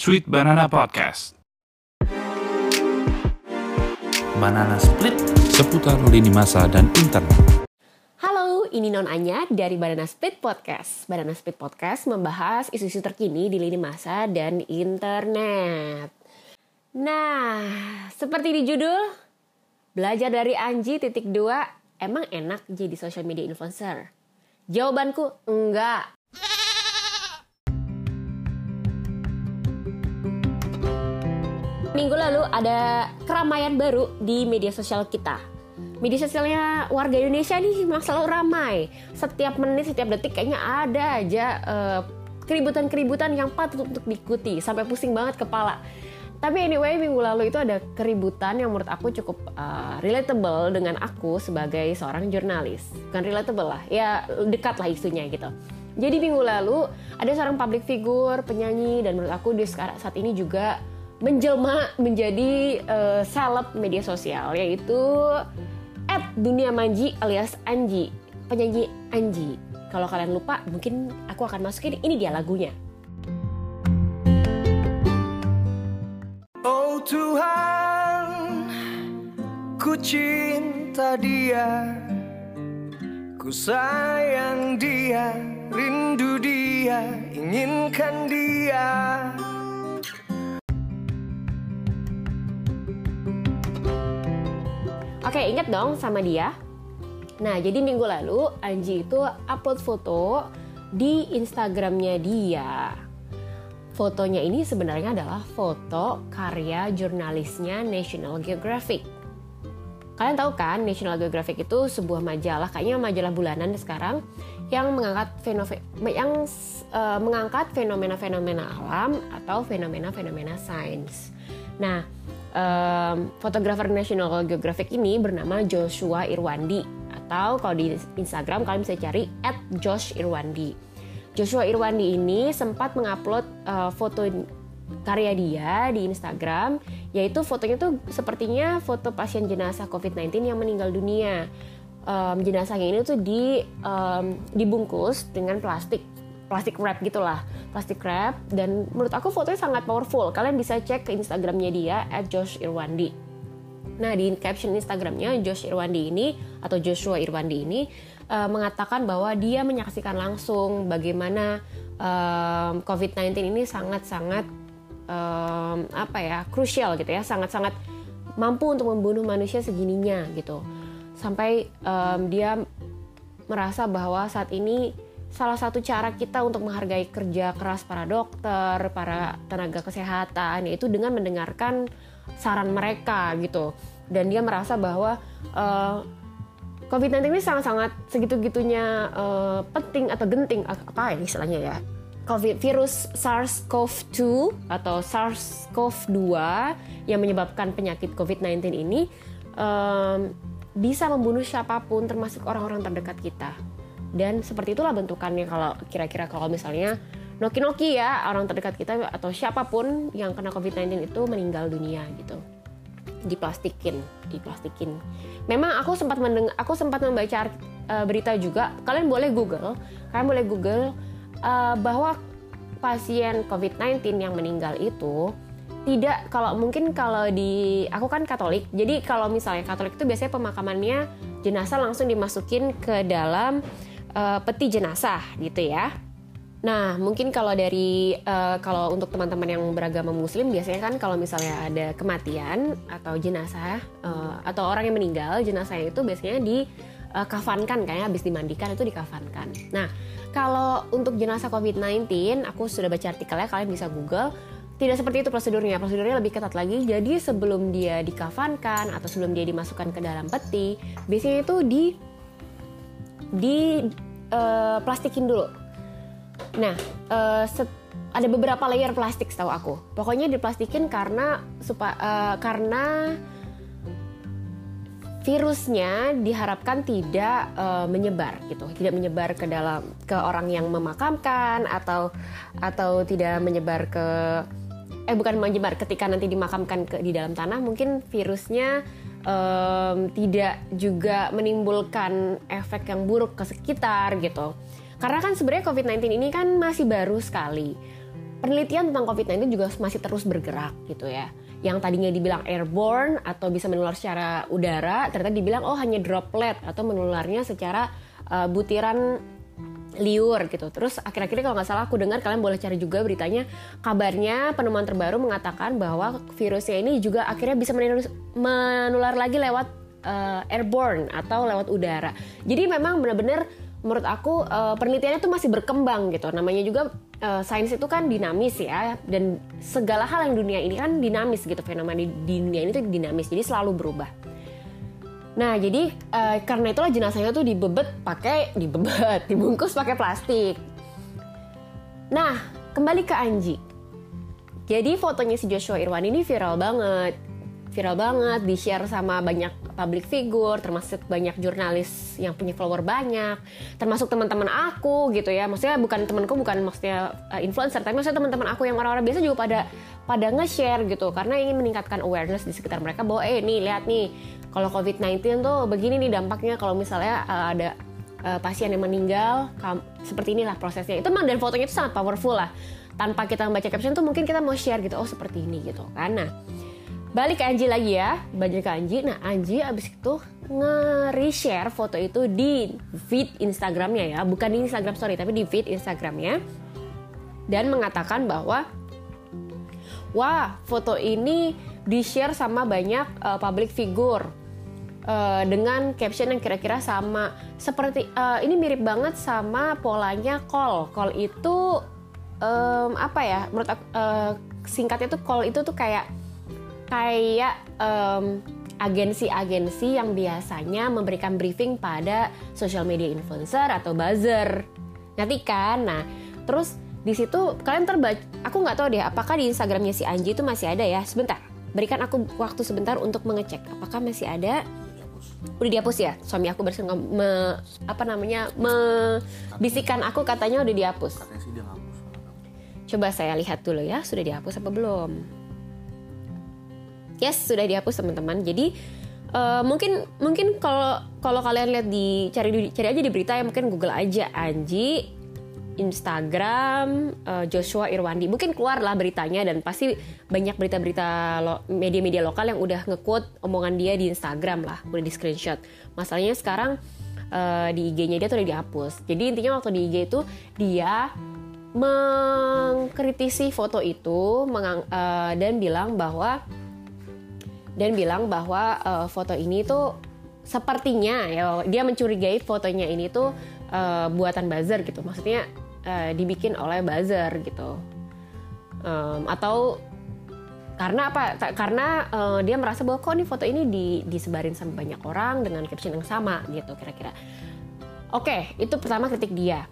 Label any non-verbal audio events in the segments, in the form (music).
Sweet Banana Podcast. Banana Split seputar lini masa dan internet. Halo, ini Non Anya dari Banana Split Podcast. Banana Split Podcast membahas isu-isu terkini di lini masa dan internet. Nah, seperti di judul, belajar dari Anji titik dua, emang enak jadi social media influencer? Jawabanku, enggak. Minggu lalu ada keramaian baru di media sosial kita. Media sosialnya warga Indonesia nih memang selalu ramai. Setiap menit, setiap detik kayaknya ada aja uh, keributan-keributan yang patut untuk diikuti. Sampai pusing banget kepala. Tapi anyway, minggu lalu itu ada keributan yang menurut aku cukup uh, relatable dengan aku sebagai seorang jurnalis. Bukan relatable lah, ya dekat lah isunya gitu. Jadi minggu lalu ada seorang public figure, penyanyi, dan menurut aku di saat ini juga menjelma menjadi uh, media sosial yaitu at dunia manji alias Anji penyanyi Anji. Kalau kalian lupa mungkin aku akan masukin ini dia lagunya. Oh Tuhan ku cinta dia ku sayang dia rindu dia inginkan dia Oke, ingat dong sama dia. Nah, jadi minggu lalu Anji itu upload foto di Instagramnya dia. Fotonya ini sebenarnya adalah foto karya jurnalisnya National Geographic. Kalian tahu kan National Geographic itu sebuah majalah, kayaknya majalah bulanan sekarang yang mengangkat fenomena yang uh, mengangkat fenomena-fenomena alam atau fenomena-fenomena sains. Nah, um, fotografer National Geographic ini bernama Joshua Irwandi atau kalau di Instagram kalian bisa cari at Josh Irwandi. Joshua Irwandi ini sempat mengupload uh, foto karya dia di Instagram yaitu fotonya tuh sepertinya foto pasien jenazah COVID-19 yang meninggal dunia. Um, jenazahnya ini tuh di um, dibungkus dengan plastik plastik wrap gitulah. Plastik wrap dan menurut aku fotonya sangat powerful. Kalian bisa cek ke instagramnya dia at Josh Irwandi. Nah di caption instagramnya Josh Irwandi ini atau Joshua Irwandi ini uh, mengatakan bahwa dia menyaksikan langsung bagaimana um, COVID-19 ini sangat-sangat um, apa ya krusial gitu ya. Sangat-sangat mampu untuk membunuh manusia segininya gitu. Sampai um, dia merasa bahwa saat ini salah satu cara kita untuk menghargai kerja keras para dokter, para tenaga kesehatan yaitu dengan mendengarkan saran mereka gitu. Dan dia merasa bahwa uh, COVID-19 ini sangat-sangat segitu-gitunya uh, penting atau genting apa ya istilahnya ya. COVID virus SARS-CoV-2 atau SARS-CoV-2 yang menyebabkan penyakit COVID-19 ini um, bisa membunuh siapa pun termasuk orang-orang terdekat kita dan seperti itulah bentukannya kalau kira-kira kalau misalnya noki-noki ya orang terdekat kita atau siapa pun yang kena COVID-19 itu meninggal dunia gitu. Diplastikin diplastikin. Memang aku sempat mendeng aku sempat membaca uh, berita juga. Kalian boleh google kalian boleh google uh, bahwa pasien COVID-19 yang meninggal itu tidak kalau mungkin kalau di aku kan Katolik jadi kalau misalnya Katolik itu biasanya pemakamannya jenazah langsung dimasukin ke dalam uh, peti jenazah gitu ya. Nah, mungkin kalau dari uh, kalau untuk teman-teman yang beragama Muslim biasanya kan kalau misalnya ada kematian atau jenazah uh, atau orang yang meninggal, jenazah itu biasanya di uh, kafankan kayaknya habis dimandikan itu dikafankan. Nah, kalau untuk jenazah COVID-19, aku sudah baca artikelnya, kalian bisa Google. Tidak seperti itu prosedurnya. Prosedurnya lebih ketat lagi. Jadi sebelum dia dikafankan atau sebelum dia dimasukkan ke dalam peti, biasanya itu di di uh, plastikin dulu. Nah, uh, ada beberapa layer plastik setahu aku. Pokoknya diplastikin karena supaya uh, karena virusnya diharapkan tidak uh, menyebar gitu, tidak menyebar ke dalam ke orang yang memakamkan atau atau tidak menyebar ke eh bukan menyebar ketika nanti dimakamkan ke di dalam tanah mungkin virusnya um, tidak juga menimbulkan efek yang buruk ke sekitar gitu. Karena kan sebenarnya COVID-19 ini kan masih baru sekali. penelitian tentang COVID-19 juga masih terus bergerak gitu ya. Yang tadinya dibilang airborne atau bisa menular secara udara, ternyata dibilang oh hanya droplet atau menularnya secara uh, butiran liur gitu. Terus akhir-akhirnya kalau nggak salah aku dengar kalian boleh cari juga beritanya kabarnya penemuan terbaru mengatakan bahwa virusnya ini juga akhirnya bisa menular lagi lewat uh, airborne atau lewat udara. Jadi memang benar-benar menurut aku uh, penelitiannya tuh masih berkembang gitu. Namanya juga uh, sains itu kan dinamis ya dan segala hal yang dunia ini kan dinamis gitu. Fenomena di, di dunia ini tuh dinamis. Jadi selalu berubah. Nah, jadi uh, karena itulah jenazahnya tuh dibebet pakai dibebet, (laughs) dibungkus pakai plastik. Nah, kembali ke Anji. Jadi fotonya si Joshua Irwan ini viral banget viral banget, di-share sama banyak public figure, termasuk banyak jurnalis yang punya follower banyak, termasuk teman-teman aku gitu ya. Maksudnya bukan temanku, bukan maksudnya uh, influencer, tapi maksudnya teman-teman aku yang orang-orang biasa juga pada pada nge-share gitu karena ingin meningkatkan awareness di sekitar mereka bahwa eh nih lihat nih kalau COVID-19 tuh begini nih dampaknya kalau misalnya uh, ada uh, pasien yang meninggal seperti inilah prosesnya. Itu memang dan fotonya itu sangat powerful lah. Tanpa kita membaca caption tuh mungkin kita mau share gitu, oh seperti ini gitu. Nah, balik ke Anji lagi ya balik ke Anji nah Anji abis itu nge-reshare foto itu di feed Instagramnya ya bukan di Instagram story tapi di feed Instagramnya dan mengatakan bahwa wah foto ini di-share sama banyak uh, public figure uh, dengan caption yang kira-kira sama seperti uh, ini mirip banget sama polanya call call itu um, apa ya menurut aku, uh, singkatnya tuh call itu tuh kayak kayak um, agensi-agensi yang biasanya memberikan briefing pada social media influencer atau buzzer. Nanti kan, nah terus di situ kalian terbaca, aku nggak tahu deh apakah di Instagramnya si Anji itu masih ada ya. Sebentar, berikan aku waktu sebentar untuk mengecek apakah masih ada. Udah dihapus ya, suami aku barusan me, apa namanya membisikan aku katanya udah dihapus. Coba saya lihat dulu ya, sudah dihapus apa belum? yes sudah dihapus teman-teman jadi uh, mungkin mungkin kalau kalau kalian lihat di cari cari aja di berita ya mungkin Google aja Anji Instagram uh, Joshua Irwandi. Mungkin keluar lah beritanya dan pasti banyak berita-berita lo, media-media lokal yang udah nge-quote omongan dia di Instagram lah. Udah di screenshot. Masalahnya sekarang uh, di IG-nya dia tuh udah dihapus. Jadi intinya waktu di IG itu dia mengkritisi foto itu mengang, uh, dan bilang bahwa dan bilang bahwa uh, foto ini tuh sepertinya ya dia mencurigai fotonya ini tuh uh, buatan buzzer gitu. Maksudnya uh, dibikin oleh buzzer gitu. Um, atau karena apa? Karena uh, dia merasa bahwa kok nih foto ini di, disebarin sama banyak orang dengan caption yang sama gitu kira-kira. Oke itu pertama kritik dia.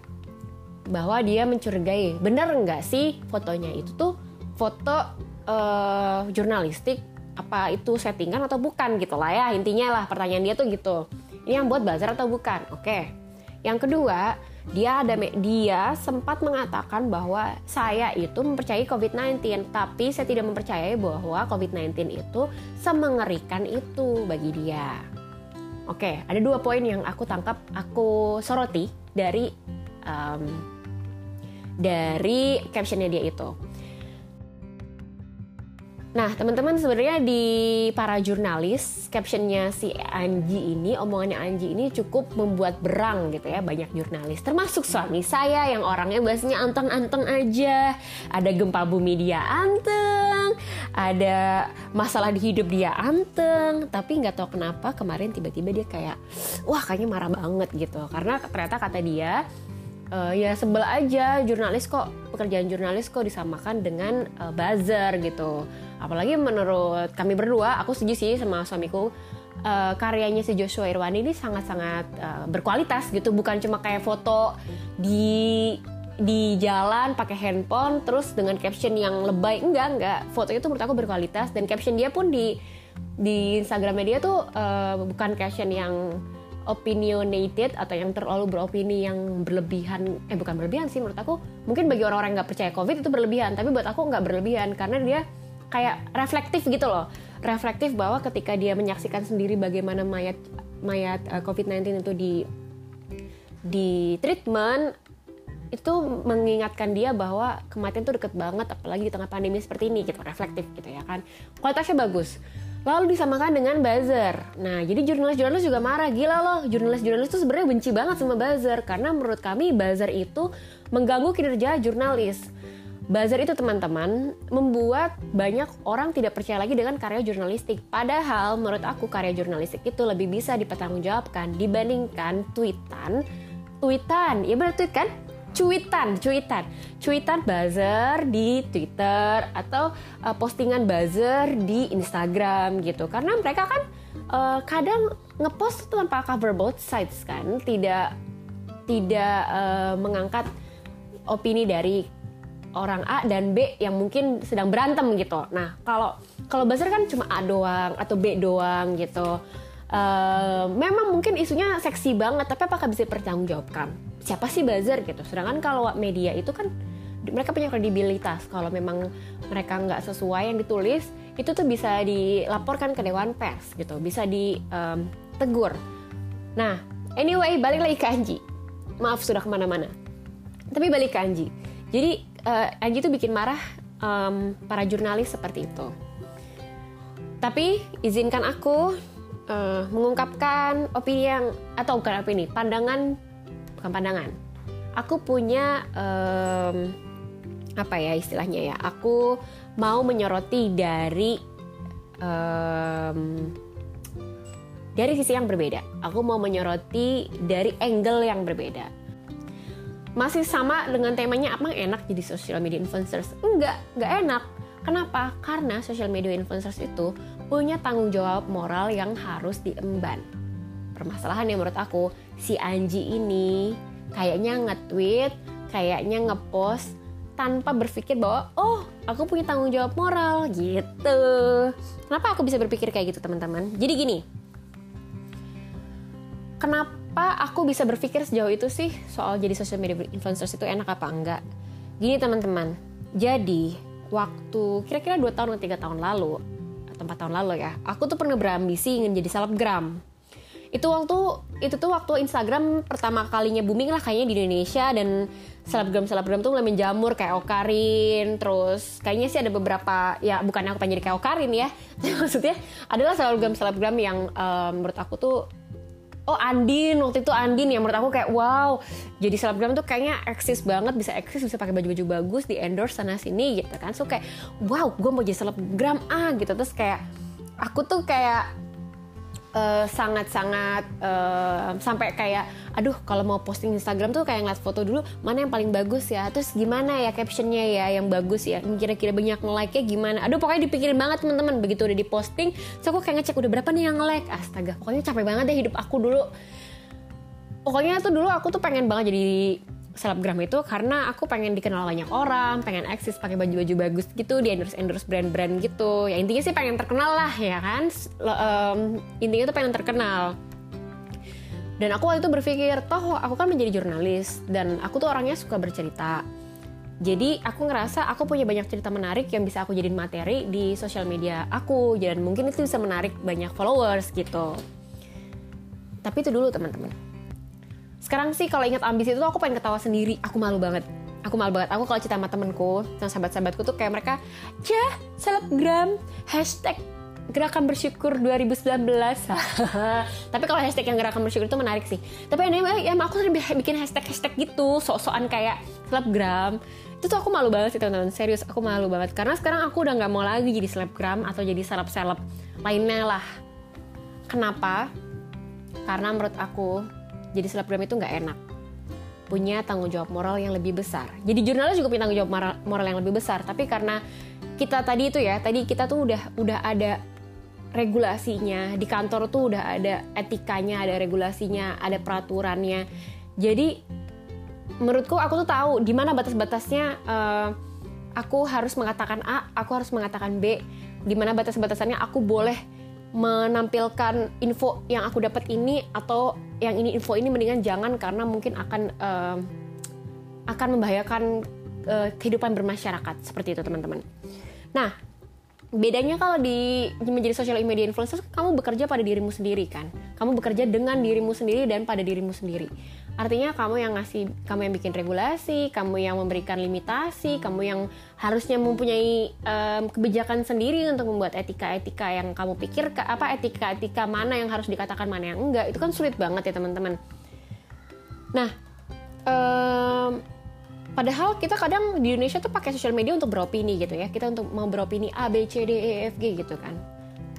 Bahwa dia mencurigai. Benar nggak sih fotonya itu tuh foto uh, jurnalistik? Apa itu settingan atau bukan gitu lah ya? Intinya lah pertanyaan dia tuh gitu. Ini yang buat buzzer atau bukan? Oke. Yang kedua dia ada dia sempat mengatakan bahwa saya itu mempercayai COVID-19 tapi saya tidak mempercayai bahwa COVID-19 itu semengerikan itu bagi dia. Oke ada dua poin yang aku tangkap aku soroti dari um, dari captionnya dia itu Nah, teman-teman sebenarnya di para jurnalis, captionnya si Anji ini, omongannya Anji ini cukup membuat berang gitu ya banyak jurnalis. Termasuk suami saya yang orangnya bahasanya anteng-anteng aja. Ada gempa bumi dia anteng, ada masalah di hidup dia anteng. Tapi nggak tahu kenapa kemarin tiba-tiba dia kayak, wah kayaknya marah banget gitu. Karena ternyata kata dia, uh, ya sebel aja jurnalis kok pekerjaan jurnalis kok disamakan dengan uh, buzzer gitu apalagi menurut kami berdua aku setuju sih sama suamiku. Uh, karyanya si Joshua Irwandi ini sangat-sangat uh, berkualitas gitu. Bukan cuma kayak foto di di jalan pakai handphone terus dengan caption yang lebay. Enggak enggak. Foto itu menurut aku berkualitas. Dan caption dia pun di di Instagramnya dia tuh uh, bukan caption yang opinionated atau yang terlalu beropini yang berlebihan. Eh bukan berlebihan sih menurut aku. Mungkin bagi orang-orang nggak percaya covid itu berlebihan. Tapi buat aku nggak berlebihan. Karena dia kayak reflektif gitu loh. Reflektif bahwa ketika dia menyaksikan sendiri bagaimana mayat mayat uh, covid-19 itu di di treatment itu mengingatkan dia bahwa kematian tuh deket banget apalagi di tengah pandemi seperti ini gitu reflektif gitu ya kan. Kualitasnya bagus. Lalu disamakan dengan buzzer. Nah jadi jurnalis-jurnalis juga marah. Gila loh jurnalis-jurnalis tuh sebenarnya benci banget sama buzzer. Karena menurut kami buzzer itu mengganggu kinerja jurnalis Buzzer itu teman-teman membuat banyak orang tidak percaya lagi dengan karya jurnalistik. Padahal menurut aku karya jurnalistik itu lebih bisa dipertanggungjawabkan dibandingkan tweetan. Tweetan, ya benar tweet kan? Cuitan, cuitan, cuitan buzzer di Twitter atau uh, postingan buzzer di Instagram gitu. Karena mereka kan uh, kadang ngepost tanpa cover both sides kan, tidak tidak uh, mengangkat opini dari orang A dan B yang mungkin sedang berantem gitu. Nah, kalau kalau buzzer kan cuma A doang atau B doang gitu. Uh, memang mungkin isunya seksi banget, tapi apakah bisa dipertanggungjawabkan? Siapa sih buzzer gitu? Sedangkan kalau media itu kan mereka punya kredibilitas. Kalau memang mereka nggak sesuai yang ditulis, itu tuh bisa dilaporkan ke Dewan Pers gitu, bisa ditegur. Nah, anyway, balik lagi ke Anji. Maaf sudah ke mana-mana. Tapi balik ke Anji. Jadi uh, Angie tuh bikin marah um, para jurnalis seperti itu. Tapi izinkan aku uh, mengungkapkan opini yang atau bukan opini, pandangan bukan pandangan. Aku punya um, apa ya istilahnya ya? Aku mau menyoroti dari um, dari sisi yang berbeda. Aku mau menyoroti dari angle yang berbeda masih sama dengan temanya apa enak jadi social media influencers? Enggak enggak enak. Kenapa? Karena social media influencers itu punya tanggung jawab moral yang harus diemban. Permasalahan yang menurut aku si Anji ini kayaknya nge-tweet kayaknya nge-post tanpa berpikir bahwa oh aku punya tanggung jawab moral gitu. Kenapa aku bisa berpikir kayak gitu teman-teman? Jadi gini kenapa kenapa aku bisa berpikir sejauh itu sih soal jadi social media influencers itu enak apa enggak? Gini teman-teman, jadi waktu kira-kira 2 tahun atau 3 tahun lalu atau 4 tahun lalu ya, aku tuh pernah berambisi ingin jadi selebgram. Itu waktu itu tuh waktu Instagram pertama kalinya booming lah kayaknya di Indonesia dan selebgram selebgram tuh mulai menjamur kayak Okarin, terus kayaknya sih ada beberapa ya bukan aku pengen jadi kayak Okarin ya, (laughs) maksudnya adalah selebgram selebgram yang um, menurut aku tuh oh Andin. Waktu itu Andin yang menurut aku kayak wow. Jadi selebgram tuh kayaknya eksis banget. Bisa eksis bisa pakai baju-baju bagus di endorse sana sini gitu kan. So kayak wow gue mau jadi selebgram ah gitu. Terus kayak aku tuh kayak sangat-sangat uh, uh, sampai kayak aduh kalau mau posting Instagram tuh kayak ngeliat foto dulu mana yang paling bagus ya? Terus gimana ya captionnya ya yang bagus ya? Kira-kira banyak nge-like nya gimana? Aduh pokoknya dipikirin banget teman-teman. Begitu udah diposting so aku kayak ngecek udah berapa nih yang nge-like astaga pokoknya capek banget deh hidup aku dulu. Pokoknya tuh dulu aku tuh pengen banget jadi selebgram itu karena aku pengen dikenal banyak orang, pengen eksis pakai baju-baju bagus gitu, di endorse endorse brand-brand gitu. Ya intinya sih pengen terkenal lah ya kan. Um, intinya tuh pengen terkenal. Dan aku waktu itu berpikir, toh aku kan menjadi jurnalis dan aku tuh orangnya suka bercerita. Jadi aku ngerasa aku punya banyak cerita menarik yang bisa aku jadiin materi di sosial media aku dan mungkin itu bisa menarik banyak followers gitu. Tapi itu dulu teman-teman sekarang sih kalau ingat ambisi itu aku pengen ketawa sendiri. Aku malu banget. Aku malu banget. Aku kalau cerita sama temenku sama sahabat-sahabatku tuh kayak mereka ya selebgram hashtag gerakan bersyukur 2019 (laughs) tapi kalau hashtag yang gerakan bersyukur itu menarik sih. Tapi anyway ya aku sering bikin hashtag hashtag gitu sok-sokan kayak selebgram. Itu tuh aku malu banget sih teman-teman. Serius aku malu banget. Karena sekarang aku udah nggak mau lagi jadi selebgram atau jadi seleb-seleb lainnya lah. Kenapa? Karena menurut aku jadi selebgram itu nggak enak punya tanggung jawab moral yang lebih besar. Jadi jurnalis juga punya tanggung jawab moral yang lebih besar, tapi karena kita tadi itu ya, tadi kita tuh udah udah ada regulasinya di kantor tuh udah ada etikanya, ada regulasinya, ada peraturannya. Jadi menurutku aku tuh tahu di mana batas-batasnya uh, aku harus mengatakan A, aku harus mengatakan B, di mana batas-batasannya aku boleh menampilkan info yang aku dapat ini atau yang ini info ini mendingan jangan karena mungkin akan uh, akan membahayakan uh, kehidupan bermasyarakat. Seperti itu teman-teman. Nah bedanya kalau di menjadi social media influencer kamu bekerja pada dirimu sendiri kan? Kamu bekerja dengan dirimu sendiri dan pada dirimu sendiri Artinya kamu yang ngasih, kamu yang bikin regulasi, kamu yang memberikan limitasi, kamu yang harusnya mempunyai um, kebijakan sendiri untuk membuat etika-etika yang kamu pikir apa etika-etika mana yang harus dikatakan mana yang enggak. Itu kan sulit banget ya teman-teman. Nah, um, padahal kita kadang di Indonesia tuh pakai sosial media untuk beropini gitu ya. Kita untuk mau beropini A, B, C, D, E, F, G gitu kan.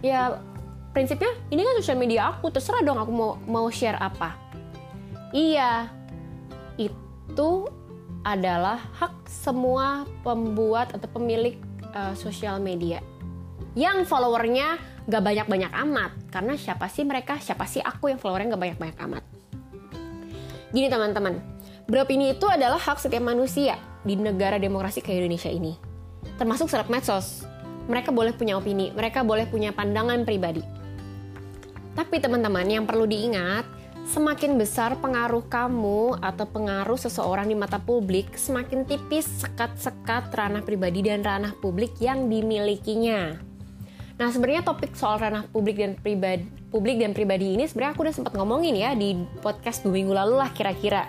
Ya prinsipnya ini kan sosial media aku, terserah dong aku mau mau share apa Iya, itu adalah hak semua pembuat atau pemilik uh, sosial media. Yang followernya gak banyak-banyak amat. Karena siapa sih mereka? Siapa sih aku yang followernya gak banyak-banyak amat? Gini teman-teman. Beropini itu adalah hak setiap manusia di negara demokrasi kayak Indonesia ini. Termasuk serap medsos. Mereka boleh punya opini mereka boleh punya pandangan pribadi. Tapi teman-teman yang perlu diingat Semakin besar pengaruh kamu atau pengaruh seseorang di mata publik, semakin tipis sekat-sekat ranah pribadi dan ranah publik yang dimilikinya. Nah, sebenarnya topik soal ranah publik dan pribadi publik dan pribadi ini sebenarnya aku udah sempat ngomongin ya di podcast dua minggu lalu lah kira-kira.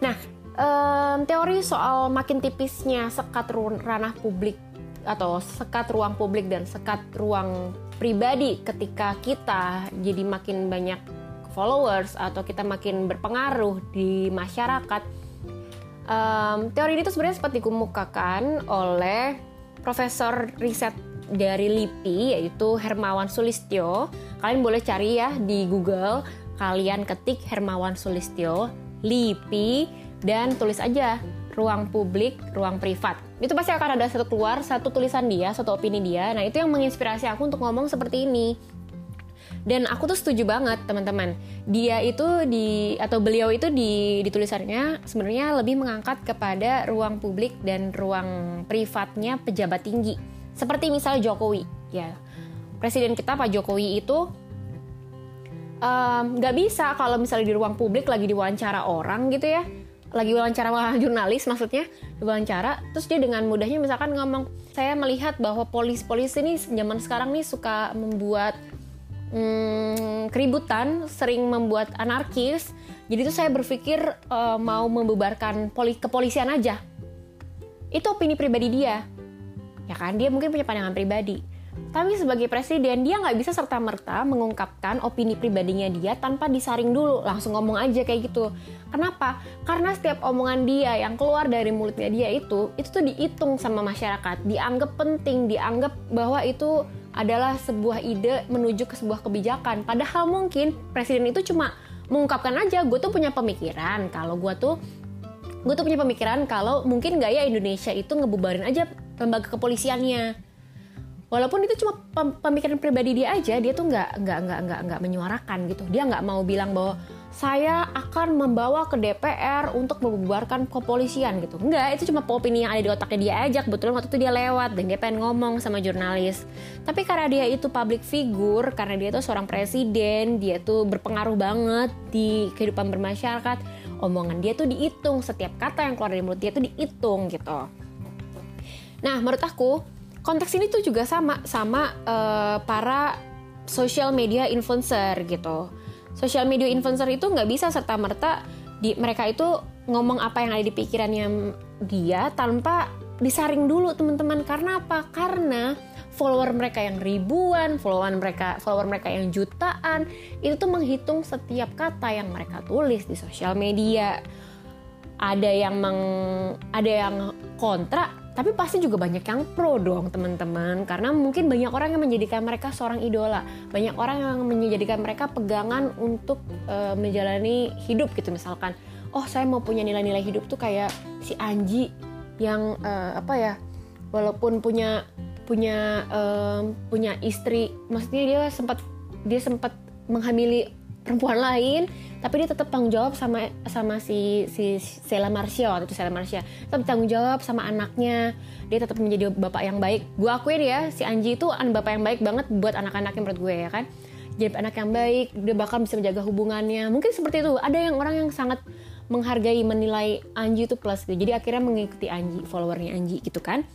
Nah, um, teori soal makin tipisnya sekat ranah publik atau sekat ruang publik dan sekat ruang pribadi ketika kita jadi makin banyak followers atau kita makin berpengaruh di masyarakat. Um, teori ini tuh sebenarnya sempat dikemukakan oleh profesor riset dari LIPI yaitu Hermawan Sulistyo. Kalian boleh cari ya di Google, kalian ketik Hermawan Sulistyo, LIPI dan tulis aja ruang publik, ruang privat. Itu pasti akan ada satu keluar, satu tulisan dia, satu opini dia. Nah, itu yang menginspirasi aku untuk ngomong seperti ini dan aku tuh setuju banget teman-teman. Dia itu di atau beliau itu di di tulisannya sebenarnya lebih mengangkat kepada ruang publik dan ruang privatnya pejabat tinggi. Seperti misalnya Jokowi ya. Presiden kita Pak Jokowi itu nggak um, bisa kalau misalnya di ruang publik lagi diwawancara orang gitu ya. Lagi wawancara (laughs) jurnalis maksudnya. Diwawancara terus dia dengan mudahnya misalkan ngomong saya melihat bahwa polis-polis ini zaman sekarang nih suka membuat hmm, keributan, sering membuat anarkis. Jadi itu saya berpikir uh, mau membubarkan poli kepolisian aja. Itu opini pribadi dia. Ya kan, dia mungkin punya pandangan pribadi. Tapi sebagai presiden, dia nggak bisa serta-merta mengungkapkan opini pribadinya dia tanpa disaring dulu. Langsung ngomong aja kayak gitu. Kenapa? Karena setiap omongan dia yang keluar dari mulutnya dia itu, itu tuh dihitung sama masyarakat. Dianggap penting, dianggap bahwa itu adalah sebuah ide menuju ke sebuah kebijakan. Padahal mungkin presiden itu cuma mengungkapkan aja, gue tuh punya pemikiran kalau gue tuh gue tuh punya pemikiran kalau mungkin gak ya Indonesia itu ngebubarin aja lembaga kepolisiannya. Walaupun itu cuma pemikiran pribadi dia aja, dia tuh nggak nggak nggak nggak nggak menyuarakan gitu. Dia nggak mau bilang bahwa saya akan membawa ke DPR untuk membubarkan kepolisian gitu. Enggak, itu cuma opini yang ada di otaknya dia aja. Kebetulan waktu itu dia lewat dan dia pengen ngomong sama jurnalis. Tapi karena dia itu public figure, karena dia itu seorang presiden, dia tuh berpengaruh banget di kehidupan bermasyarakat, omongan dia tuh dihitung, setiap kata yang keluar dari mulut dia tuh dihitung gitu. Nah, menurut aku konteks ini tuh juga sama sama uh, para social media influencer gitu Social media influencer itu nggak bisa serta merta di mereka itu ngomong apa yang ada di pikirannya dia tanpa disaring dulu teman-teman. Karena apa? Karena follower mereka yang ribuan follower mereka follower mereka yang jutaan itu tuh menghitung setiap kata yang mereka tulis di sosial media. Ada yang meng ada yang kontra tapi pasti juga banyak yang pro dong teman-teman. Karena mungkin banyak orang yang menjadikan mereka seorang idola. Banyak orang yang menjadikan mereka pegangan untuk uh, menjalani hidup gitu. Misalkan oh saya mau punya nilai-nilai hidup tuh kayak si Anji yang uh, apa ya walaupun punya punya um, punya istri. Maksudnya dia sempat dia sempat menghamili perempuan lain tapi dia tetap tanggung jawab sama sama si si Sela Marsha waktu itu Sela Marsha tetap tanggung jawab sama anaknya. Dia tetap menjadi bapak yang baik. Gue akuin ya si Anji itu an bapak yang baik banget buat anak-anaknya menurut gue ya kan? Jadi anak yang baik dia bakal bisa menjaga hubungannya. Mungkin seperti itu. Ada yang orang yang sangat menghargai menilai Anji itu plus gitu. Jadi akhirnya mengikuti Anji followernya Anji gitu kan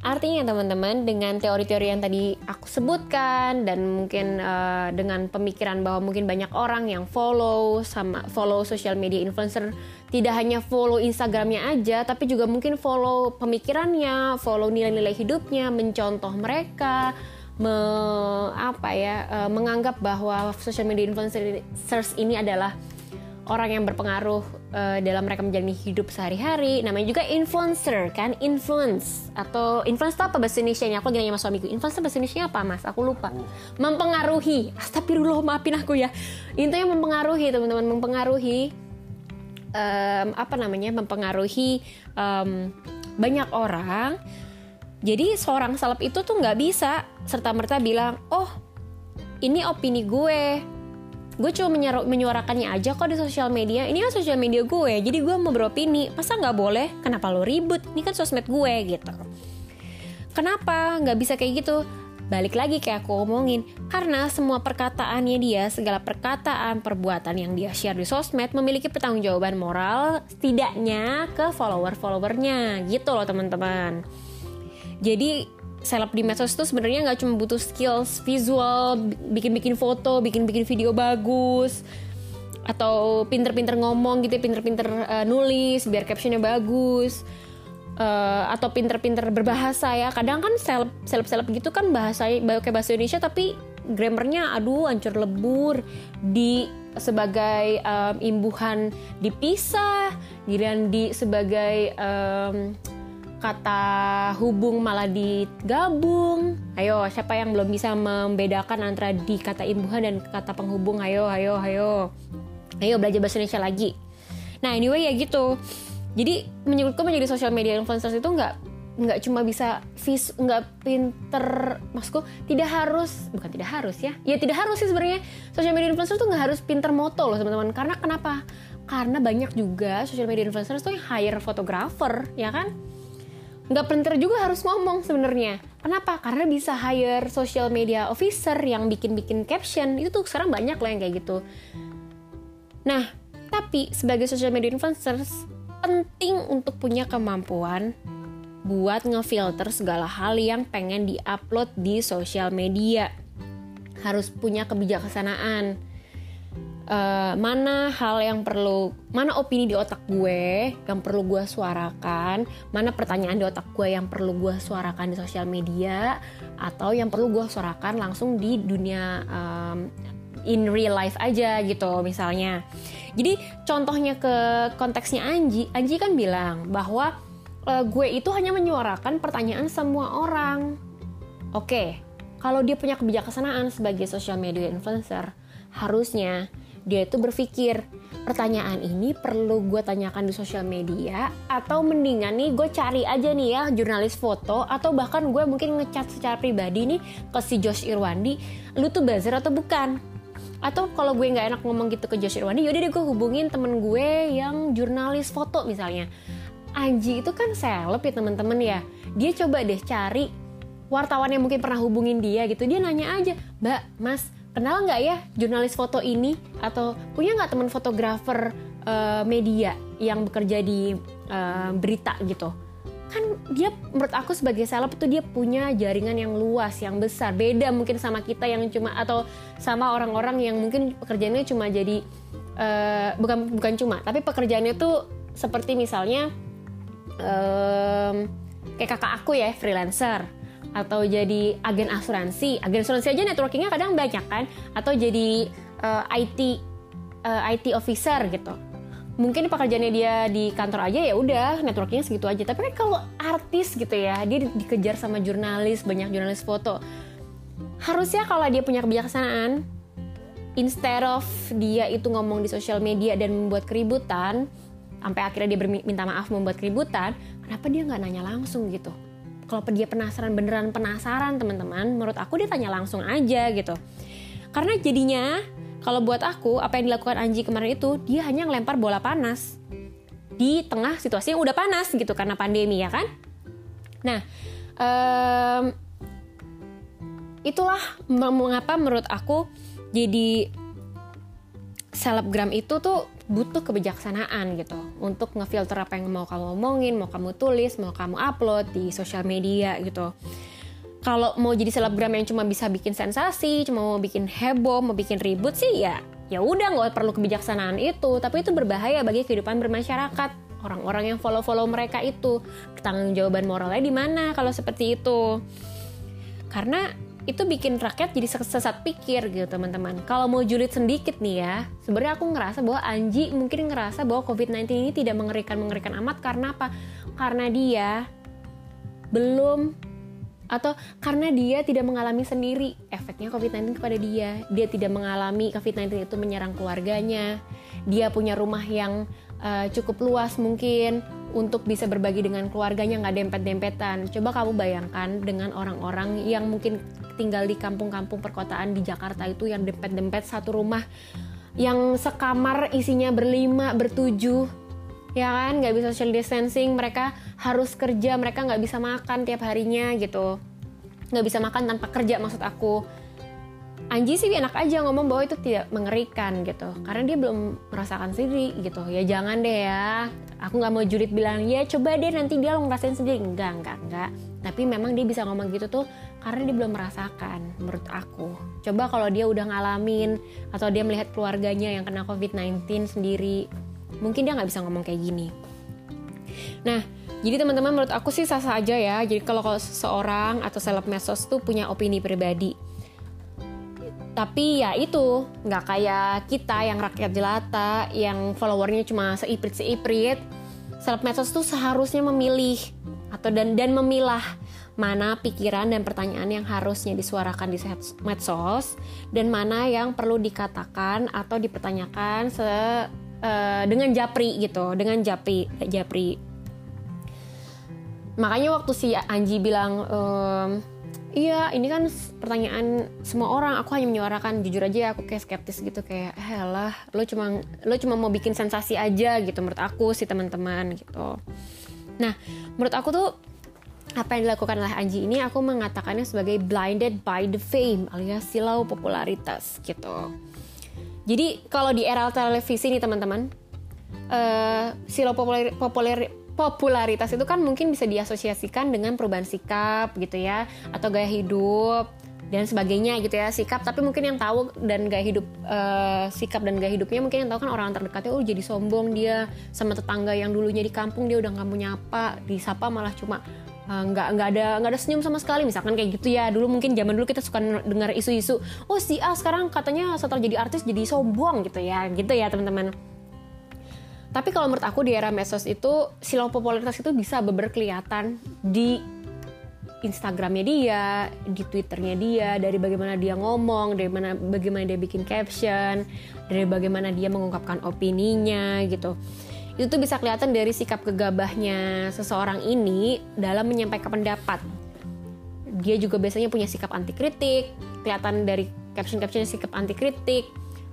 Artinya teman-teman dengan teori-teori yang tadi aku sebutkan dan mungkin uh, dengan pemikiran bahwa mungkin banyak orang yang follow sama follow social media influencer tidak hanya follow Instagramnya aja tapi juga mungkin follow pemikirannya, follow nilai-nilai hidupnya, mencontoh mereka, me, apa ya uh, menganggap bahwa social media influencers ini adalah orang yang berpengaruh uh, dalam mereka menjalani hidup sehari-hari. Namanya juga influencer kan, influence atau influence itu apa bahasa Indonesia-nya? Aku lagi nanya sama suamiku. Influencer bahasa Indonesia apa, Mas? Aku lupa. Mempengaruhi. Astagfirullah, maafin aku ya. Intinya mempengaruhi, teman-teman, mempengaruhi um, apa namanya? Mempengaruhi um, banyak orang. Jadi seorang salep itu tuh nggak bisa serta merta bilang, oh ini opini gue, gue cuma menyuarakannya aja kok di sosial media. Ini kan sosial media gue jadi gue mau beropini masa nggak boleh? Kenapa lo ribut? Ini kan sosmed gue gitu. Kenapa nggak bisa kayak gitu? Balik lagi kayak aku ngomongin karena semua perkataannya dia segala perkataan perbuatan yang dia share di sosmed memiliki pertanggungjawaban moral setidaknya ke follower followernya gitu loh teman-teman. Jadi seleb di medsos itu sebenarnya nggak cuma butuh skills visual, bikin-bikin foto, bikin-bikin video bagus, atau pinter-pinter ngomong gitu, pinter-pinter uh, nulis biar captionnya bagus, uh, atau pinter-pinter berbahasa ya. Kadang kan seleb seleb gitu kan bahasanya kayak bahasa Indonesia tapi grammarnya aduh hancur lebur di sebagai um, imbuhan dipisah, giliran di sebagai um, kata hubung malah digabung. Ayo, siapa yang belum bisa membedakan antara di kata imbuhan dan kata penghubung? Ayo, ayo, ayo. Ayo belajar bahasa Indonesia lagi. Nah, anyway ya gitu. Jadi menurutku menjadi social media influencers itu nggak nggak cuma bisa vis nggak pinter maksudku tidak harus bukan tidak harus ya ya tidak harus sih sebenarnya social media influencer tuh nggak harus pinter moto loh teman-teman karena kenapa karena banyak juga social media influencers tuh yang hire fotografer ya kan nggak pinter juga harus ngomong sebenarnya. Kenapa? Karena bisa hire social media officer yang bikin-bikin caption. Itu tuh sekarang banyak loh yang kayak gitu. Nah, tapi sebagai social media influencers penting untuk punya kemampuan buat ngefilter segala hal yang pengen diupload di sosial media. Harus punya kebijaksanaan uh, mana hal yang perlu mana opini di otak gue yang perlu gue suarakan mana pertanyaan di otak gue yang perlu gue suarakan di sosial media atau yang perlu gue suarakan langsung di dunia um, in real life aja gitu misalnya. Jadi contohnya ke konteksnya Anji Anji kan bilang bahwa uh, gue itu hanya menyuarakan pertanyaan semua orang. Oke okay, kalau dia punya kebijaksanaan sebagai social media influencer harusnya dia itu berpikir pertanyaan ini perlu gue tanyakan di sosial media atau mendingan nih gue cari aja nih ya jurnalis foto atau bahkan gue mungkin ngechat secara pribadi nih ke si Josh Irwandi lu tuh buzzer atau bukan? Atau kalau gue nggak enak ngomong gitu ke Josh Irwandi yaudah deh gue hubungin temen gue yang jurnalis foto misalnya. Anji itu kan seleb ya teman-teman ya. Dia coba deh cari wartawan yang mungkin pernah hubungin dia gitu. Dia nanya aja mbak mas kenal nggak ya jurnalis foto ini? Atau punya nggak teman fotografer uh, media yang bekerja di uh, berita gitu? Kan dia menurut aku sebagai seleb itu dia punya jaringan yang luas yang besar. Beda mungkin sama kita yang cuma atau sama orang-orang yang mungkin pekerjaannya cuma jadi uh, bukan bukan cuma tapi pekerjaannya tuh seperti misalnya um, kayak kakak aku ya freelancer atau jadi agen asuransi. Agen asuransi aja networkingnya kadang banyak kan? Atau jadi uh, IT uh, IT officer gitu. Mungkin pekerjaannya dia di kantor aja ya udah networkingnya segitu aja. Tapi kan kalau artis gitu ya dia dikejar sama jurnalis banyak jurnalis foto. Harusnya kalau dia punya kebijaksanaan instead of dia itu ngomong di sosial media dan membuat keributan sampai akhirnya dia minta maaf membuat keributan kenapa dia nggak nanya langsung gitu kalau dia penasaran beneran penasaran teman-teman menurut aku dia tanya langsung aja gitu. Karena jadinya kalau buat aku apa yang dilakukan Anji kemarin itu dia hanya ngelempar bola panas. Di tengah situasi yang udah panas gitu karena pandemi ya kan? Nah um, itulah mengapa menurut aku jadi selebgram itu tuh butuh kebijaksanaan gitu untuk ngefilter apa yang mau kamu omongin, mau kamu tulis, mau kamu upload di sosial media gitu. Kalau mau jadi selebgram yang cuma bisa bikin sensasi, cuma mau bikin heboh, mau bikin ribut sih ya ya udah nggak perlu kebijaksanaan itu, tapi itu berbahaya bagi kehidupan bermasyarakat. Orang-orang yang follow-follow mereka itu pertanggung jawaban moralnya di mana kalau seperti itu? Karena itu bikin rakyat jadi sesat pikir gitu teman-teman. Kalau mau julid sedikit nih ya, sebenarnya aku ngerasa bahwa Anji mungkin ngerasa bahwa COVID-19 ini tidak mengerikan-mengerikan amat karena apa? Karena dia belum atau karena dia tidak mengalami sendiri efeknya COVID-19 kepada dia. Dia tidak mengalami COVID-19 itu menyerang keluarganya. Dia punya rumah yang uh, cukup luas mungkin untuk bisa berbagi dengan keluarganya nggak dempet-dempetan. Coba kamu bayangkan dengan orang-orang yang mungkin tinggal di kampung-kampung perkotaan di Jakarta itu yang dempet-dempet satu rumah yang sekamar isinya berlima, bertujuh, ya kan? Nggak bisa social distancing mereka harus kerja mereka nggak bisa makan tiap harinya gitu. Nggak bisa makan tanpa kerja maksud aku Anji sih enak aja ngomong bahwa itu tidak mengerikan gitu. Karena dia belum merasakan sendiri gitu. Ya jangan deh ya. Aku nggak mau jurit bilang ya coba deh nanti dia lo ngerasain sendiri. Enggak enggak enggak tapi memang dia bisa ngomong gitu tuh karena dia belum merasakan menurut aku. Coba kalau dia udah ngalamin atau dia melihat keluarganya yang kena covid-19 sendiri mungkin dia nggak bisa ngomong kayak gini. Nah jadi teman-teman menurut aku sih sah-sah aja ya. Jadi kalau seseorang atau seleb medsos tuh punya opini pribadi tapi ya itu nggak kayak kita yang rakyat jelata yang followernya cuma seiprit seiprit seleb medsos tuh seharusnya memilih atau dan dan memilah mana pikiran dan pertanyaan yang harusnya disuarakan di medsos dan mana yang perlu dikatakan atau dipertanyakan se uh, dengan japri gitu dengan japri japri. Makanya waktu si Anji bilang ehm, Iya, ini kan pertanyaan semua orang. Aku hanya menyuarakan jujur aja ya, aku kayak skeptis gitu kayak, "Helah, lo cuma lo cuma mau bikin sensasi aja gitu menurut aku sih teman-teman gitu." Nah, menurut aku tuh apa yang dilakukan oleh Anji ini aku mengatakannya sebagai blinded by the fame alias silau popularitas gitu. Jadi kalau di era televisi nih teman-teman, uh, silau populer, populer popularitas itu kan mungkin bisa diasosiasikan dengan perubahan sikap gitu ya atau gaya hidup dan sebagainya gitu ya sikap. Tapi mungkin yang tahu dan gaya hidup uh, sikap dan gaya hidupnya mungkin yang tahu kan orang terdekatnya oh jadi sombong dia sama tetangga yang dulunya di kampung dia udah nggak mau nyapa disapa malah cuma eh, nggak uh, nggak ada nggak ada senyum sama sekali. Misalkan kayak gitu ya dulu mungkin zaman dulu kita suka dengar isu-isu oh si A sekarang katanya setelah jadi artis jadi sombong gitu ya gitu ya teman-teman tapi kalau menurut aku di era medsos itu silau popularitas itu bisa beber kelihatan di Instagramnya dia, di Twitternya dia, dari bagaimana dia ngomong, dari mana bagaimana dia bikin caption, dari bagaimana dia mengungkapkan opininya gitu. Itu tuh bisa kelihatan dari sikap gegabahnya seseorang ini dalam menyampaikan pendapat. Dia juga biasanya punya sikap anti kritik, kelihatan dari caption-captionnya sikap anti kritik,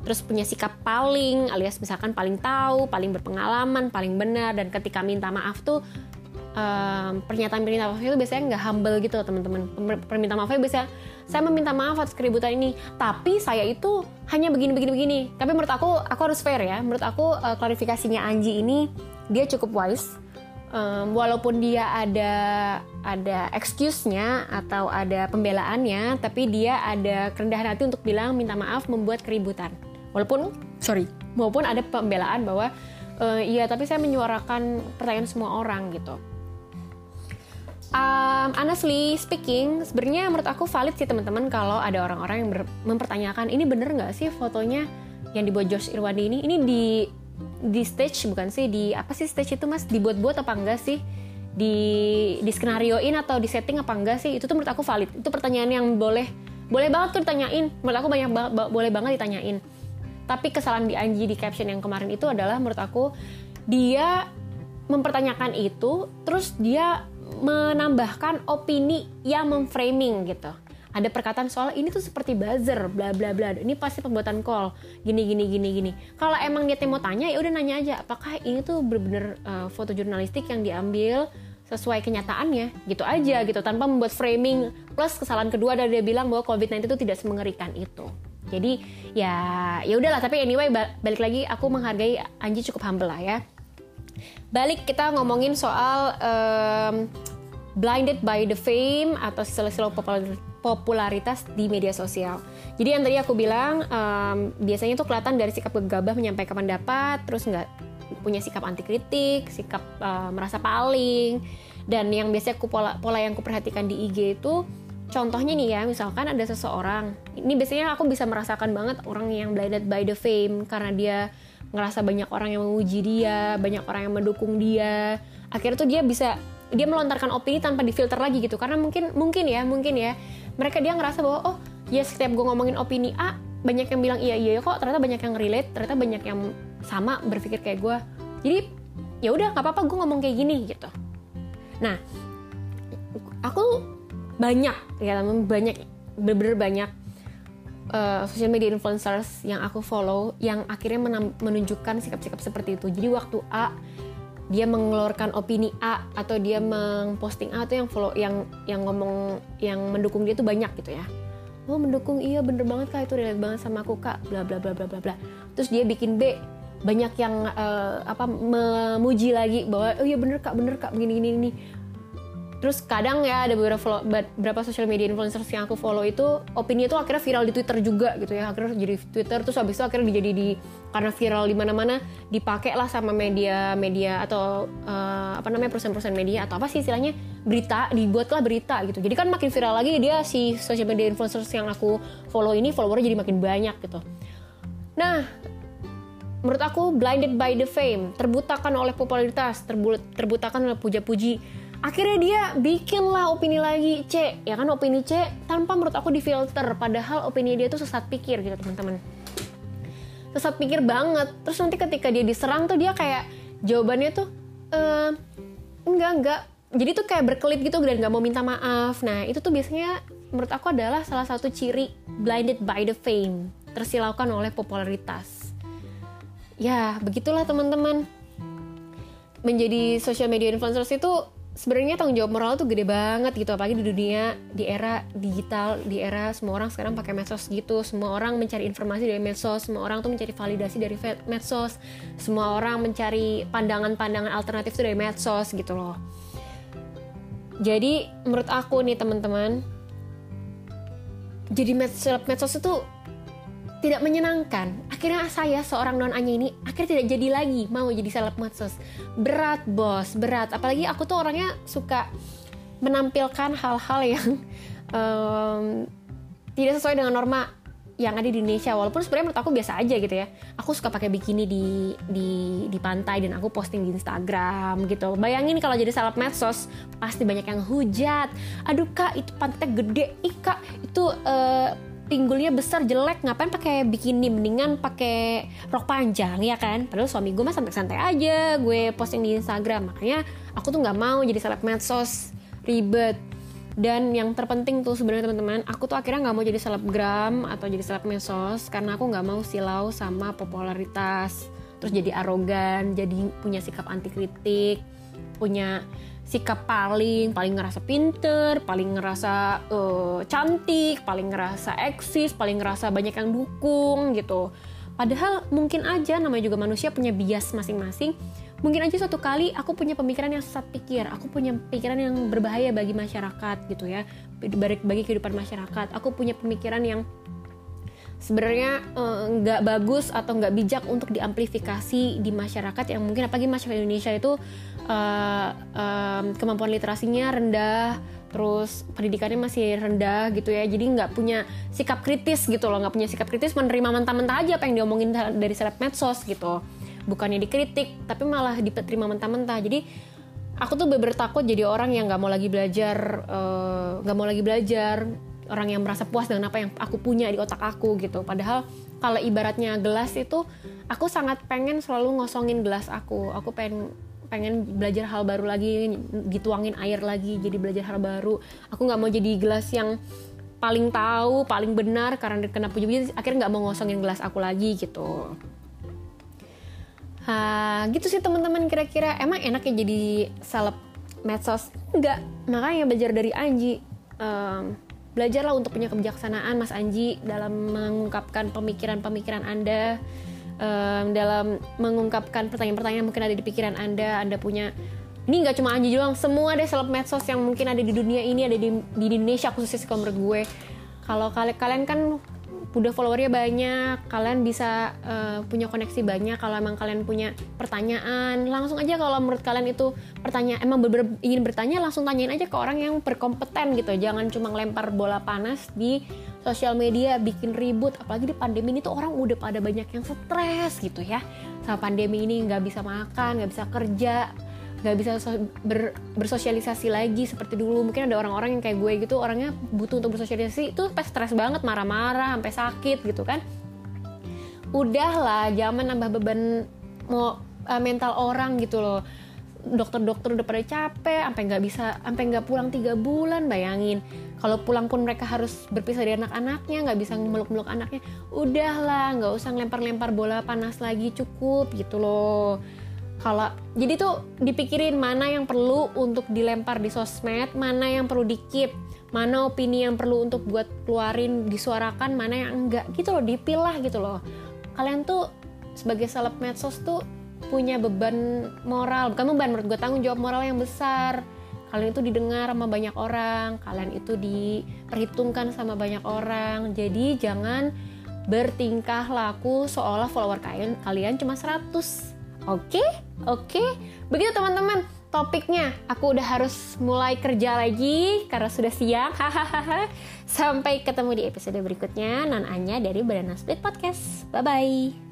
terus punya sikap paling alias misalkan paling tahu, paling berpengalaman, paling benar dan ketika minta maaf tuh um, pernyataan permintaan maaf itu biasanya nggak humble gitu teman-teman. Permintaan maafnya biasanya saya meminta maaf atas keributan ini tapi saya itu hanya begini begini begini tapi menurut aku aku harus fair ya menurut aku uh, klarifikasinya Anji ini dia cukup wise. Um, walaupun dia ada ada excuse-nya atau ada pembelaannya tapi dia ada kerendahan hati untuk bilang minta maaf membuat keributan walaupun sorry maupun ada pembelaan bahwa uh, iya tapi saya menyuarakan pertanyaan semua orang gitu. Um, honestly speaking sebenarnya menurut aku valid sih teman-teman kalau ada orang-orang yang mempertanyakan ini bener nggak sih fotonya yang dibuat Josh Irwandi ini? Ini di di stage bukan sih? Di apa sih stage itu mas? Dibuat-buat apa enggak sih? Di di skenarioin atau di setting apa enggak sih? Itu tuh menurut aku valid. Itu pertanyaan yang boleh boleh banget tuh ditanyain. Menurut aku banyak ba boleh banget ditanyain tapi kesalahan di Anji di caption yang kemarin itu adalah menurut aku dia mempertanyakan itu terus dia menambahkan opini yang memframing gitu. Ada perkataan soal ini tuh seperti buzzer bla bla bla. Ini pasti pembuatan call. Gini gini gini gini. Kalau emang niatnya mau tanya ya udah nanya aja apakah ini tuh bener-bener uh, foto jurnalistik yang diambil sesuai kenyataannya? Gitu aja gitu. Tanpa membuat framing. Plus kesalahan kedua dari dia bilang bahwa COVID-19 itu tidak semengerikan itu jadi ya ya udahlah. Tapi anyway balik lagi aku menghargai Anji cukup humble lah ya. Balik kita ngomongin soal um, blinded by the fame atau selo-selo popularitas di media sosial. Jadi yang tadi aku bilang um, biasanya tuh kelihatan dari sikap gegabah menyampaikan pendapat, terus nggak punya sikap anti kritik, sikap uh, merasa paling, dan yang biasanya aku pola pola yang aku perhatikan di IG itu contohnya nih ya misalkan ada seseorang ini biasanya aku bisa merasakan banget orang yang blinded by the fame karena dia ngerasa banyak orang yang memuji dia banyak orang yang mendukung dia. Akhirnya tuh dia bisa dia melontarkan opini tanpa difilter lagi gitu. Karena mungkin mungkin ya mungkin ya mereka dia ngerasa bahwa oh ya setiap gue ngomongin opini A banyak yang bilang iya iya kok ternyata banyak yang relate ternyata banyak yang sama berpikir kayak gue jadi ya udah nggak apa-apa gue ngomong kayak gini gitu. Nah aku banyak ya banyak bener-bener banyak uh, social media influencers yang aku follow yang akhirnya menunjukkan sikap-sikap seperti itu. Jadi waktu A dia mengeluarkan opini A atau dia memposting A atau yang follow yang yang ngomong yang mendukung dia tuh banyak gitu ya. Oh mendukung iya bener banget kak itu relate banget sama aku kak bla bla bla bla bla bla. Terus dia bikin B banyak yang uh, apa memuji lagi bahwa oh iya bener kak bener kak begini gini ini Terus kadang ya ada beberapa beberapa social media influencers yang aku follow itu opini itu akhirnya viral di Twitter juga gitu ya. Akhirnya jadi Twitter terus habis itu akhirnya jadi di karena viral di mana-mana dipakai lah sama media-media atau uh, apa namanya perusahaan-perusahaan media atau apa sih istilahnya berita dibuatlah berita gitu. Jadi kan makin viral lagi dia si social media influencers yang aku follow ini followernya jadi makin banyak gitu. Nah, menurut aku blinded by the fame, terbutakan oleh popularitas, terbutakan oleh puja-puji akhirnya dia bikin lah opini lagi C. Ya kan opini C tanpa menurut aku difilter. Padahal opini dia tuh sesat pikir gitu teman-teman. Sesat pikir banget. Terus nanti ketika dia diserang tuh dia kayak jawabannya tuh ehm, enggak enggak. Jadi tuh kayak berkelit gitu dan nggak mau minta maaf. Nah itu tuh biasanya menurut aku adalah salah satu ciri blinded by the fame tersilaukan oleh popularitas. Ya begitulah teman-teman. Menjadi social media influencers itu sebenarnya tanggung jawab moral tuh gede banget gitu apalagi di dunia di era digital di era semua orang sekarang pakai medsos gitu. Semua orang mencari informasi dari medsos semua orang tuh mencari validasi dari medsos. Semua orang mencari pandangan-pandangan alternatif tuh dari medsos gitu loh. Jadi menurut aku nih teman-teman jadi medsos medsos itu tidak menyenangkan. Akhirnya saya seorang non Anya ini akhirnya tidak jadi lagi mau jadi seleb medsos. Berat bos, berat. Apalagi aku tuh orangnya suka menampilkan hal-hal yang um, tidak sesuai dengan norma yang ada di Indonesia walaupun sebenarnya menurut aku biasa aja gitu ya aku suka pakai bikini di di di pantai dan aku posting di Instagram gitu bayangin kalau jadi seleb medsos pasti banyak yang hujat aduh kak itu pantai gede ih kak itu uh, pinggulnya besar jelek ngapain pakai bikini? Mendingan pakai rok panjang ya kan? Padahal suami gue mah santai-santai aja gue posting di Instagram. Makanya aku tuh nggak mau jadi seleb medsos. Ribet. Dan yang terpenting tuh sebenarnya teman-teman aku tuh akhirnya nggak mau jadi selebgram atau jadi seleb medsos karena aku nggak mau silau sama popularitas. Terus jadi arogan jadi punya sikap anti kritik punya sikap paling paling ngerasa pinter paling ngerasa uh, cantik paling ngerasa eksis paling ngerasa banyak yang dukung gitu. Padahal mungkin aja namanya juga manusia punya bias masing-masing. Mungkin aja suatu kali aku punya pemikiran yang sesat pikir aku punya pikiran yang berbahaya bagi masyarakat gitu ya. Bagi kehidupan masyarakat. Aku punya pemikiran yang sebenarnya eh, nggak uh, bagus atau nggak bijak untuk diamplifikasi di masyarakat yang mungkin apalagi masyarakat Indonesia itu uh, um, kemampuan literasinya rendah terus pendidikannya masih rendah gitu ya. Jadi nggak punya sikap kritis gitu loh nggak punya sikap kritis menerima mentah-mentah aja apa yang diomongin dari seleb medsos gitu. Bukannya dikritik tapi malah diterima mentah-mentah. Jadi aku tuh beber takut jadi orang yang nggak mau lagi belajar eh, nggak uh, mau lagi belajar orang yang merasa puas dengan apa yang aku punya di otak aku gitu. Padahal kalau ibaratnya gelas itu aku sangat pengen selalu ngosongin gelas aku. Aku pengen pengen belajar hal baru lagi dituangin air lagi jadi belajar hal baru. Aku nggak mau jadi gelas yang paling tahu paling benar karena kena puji-puji akhirnya nggak mau ngosongin gelas aku lagi gitu. Ha, gitu sih teman-teman kira-kira. Emang enak ya jadi salep medsos? Nggak. Makanya belajar dari Anji. Um, belajarlah untuk punya kebijaksanaan Mas Anji dalam mengungkapkan pemikiran-pemikiran Anda um, dalam mengungkapkan pertanyaan-pertanyaan mungkin ada di pikiran Anda. Anda punya ini nggak cuma Anji doang semua deh seleb medsos yang mungkin ada di dunia ini ada di, di Indonesia khususnya kalau menurut gue. Kalau kalian kan udah followernya banyak kalian bisa uh, punya koneksi banyak kalau emang kalian punya pertanyaan langsung aja kalau menurut kalian itu pertanyaan emang bener, -bener ingin bertanya langsung tanyain aja ke orang yang berkompeten gitu. Jangan cuma lempar bola panas di sosial media bikin ribut. Apalagi di pandemi ini tuh orang udah pada banyak yang stres gitu ya. Sama pandemi ini nggak bisa makan nggak bisa kerja nggak bisa ber, bersosialisasi lagi seperti dulu. Mungkin ada orang-orang yang kayak gue gitu orangnya butuh untuk bersosialisasi itu pas stres banget marah-marah sampai sakit gitu kan. Udahlah jangan nambah beban mau uh, mental orang gitu loh. Dokter-dokter udah pada capek sampai nggak bisa sampai nggak pulang tiga bulan bayangin. Kalau pulang pun mereka harus berpisah dari anak-anaknya nggak bisa meluk-meluk anaknya. Udahlah nggak usah lempar-lempar bola panas lagi cukup gitu loh kalau jadi tuh dipikirin mana yang perlu untuk dilempar di sosmed mana yang perlu dikip mana opini yang perlu untuk buat keluarin disuarakan mana yang enggak. Gitu loh dipilah gitu loh. Kalian tuh sebagai seleb medsos tuh punya beban moral. Bukan beban menurut gue tanggung jawab moral yang besar. Kalian itu didengar sama banyak orang kalian itu diperhitungkan sama banyak orang. Jadi jangan bertingkah laku seolah follower kalian kalian cuma 100 Oke, okay? oke. Okay? Begitu teman-teman, topiknya. Aku udah harus mulai kerja lagi karena sudah siang. (laughs) Sampai ketemu di episode berikutnya. Non Anya dari Banana Split Podcast. Bye bye.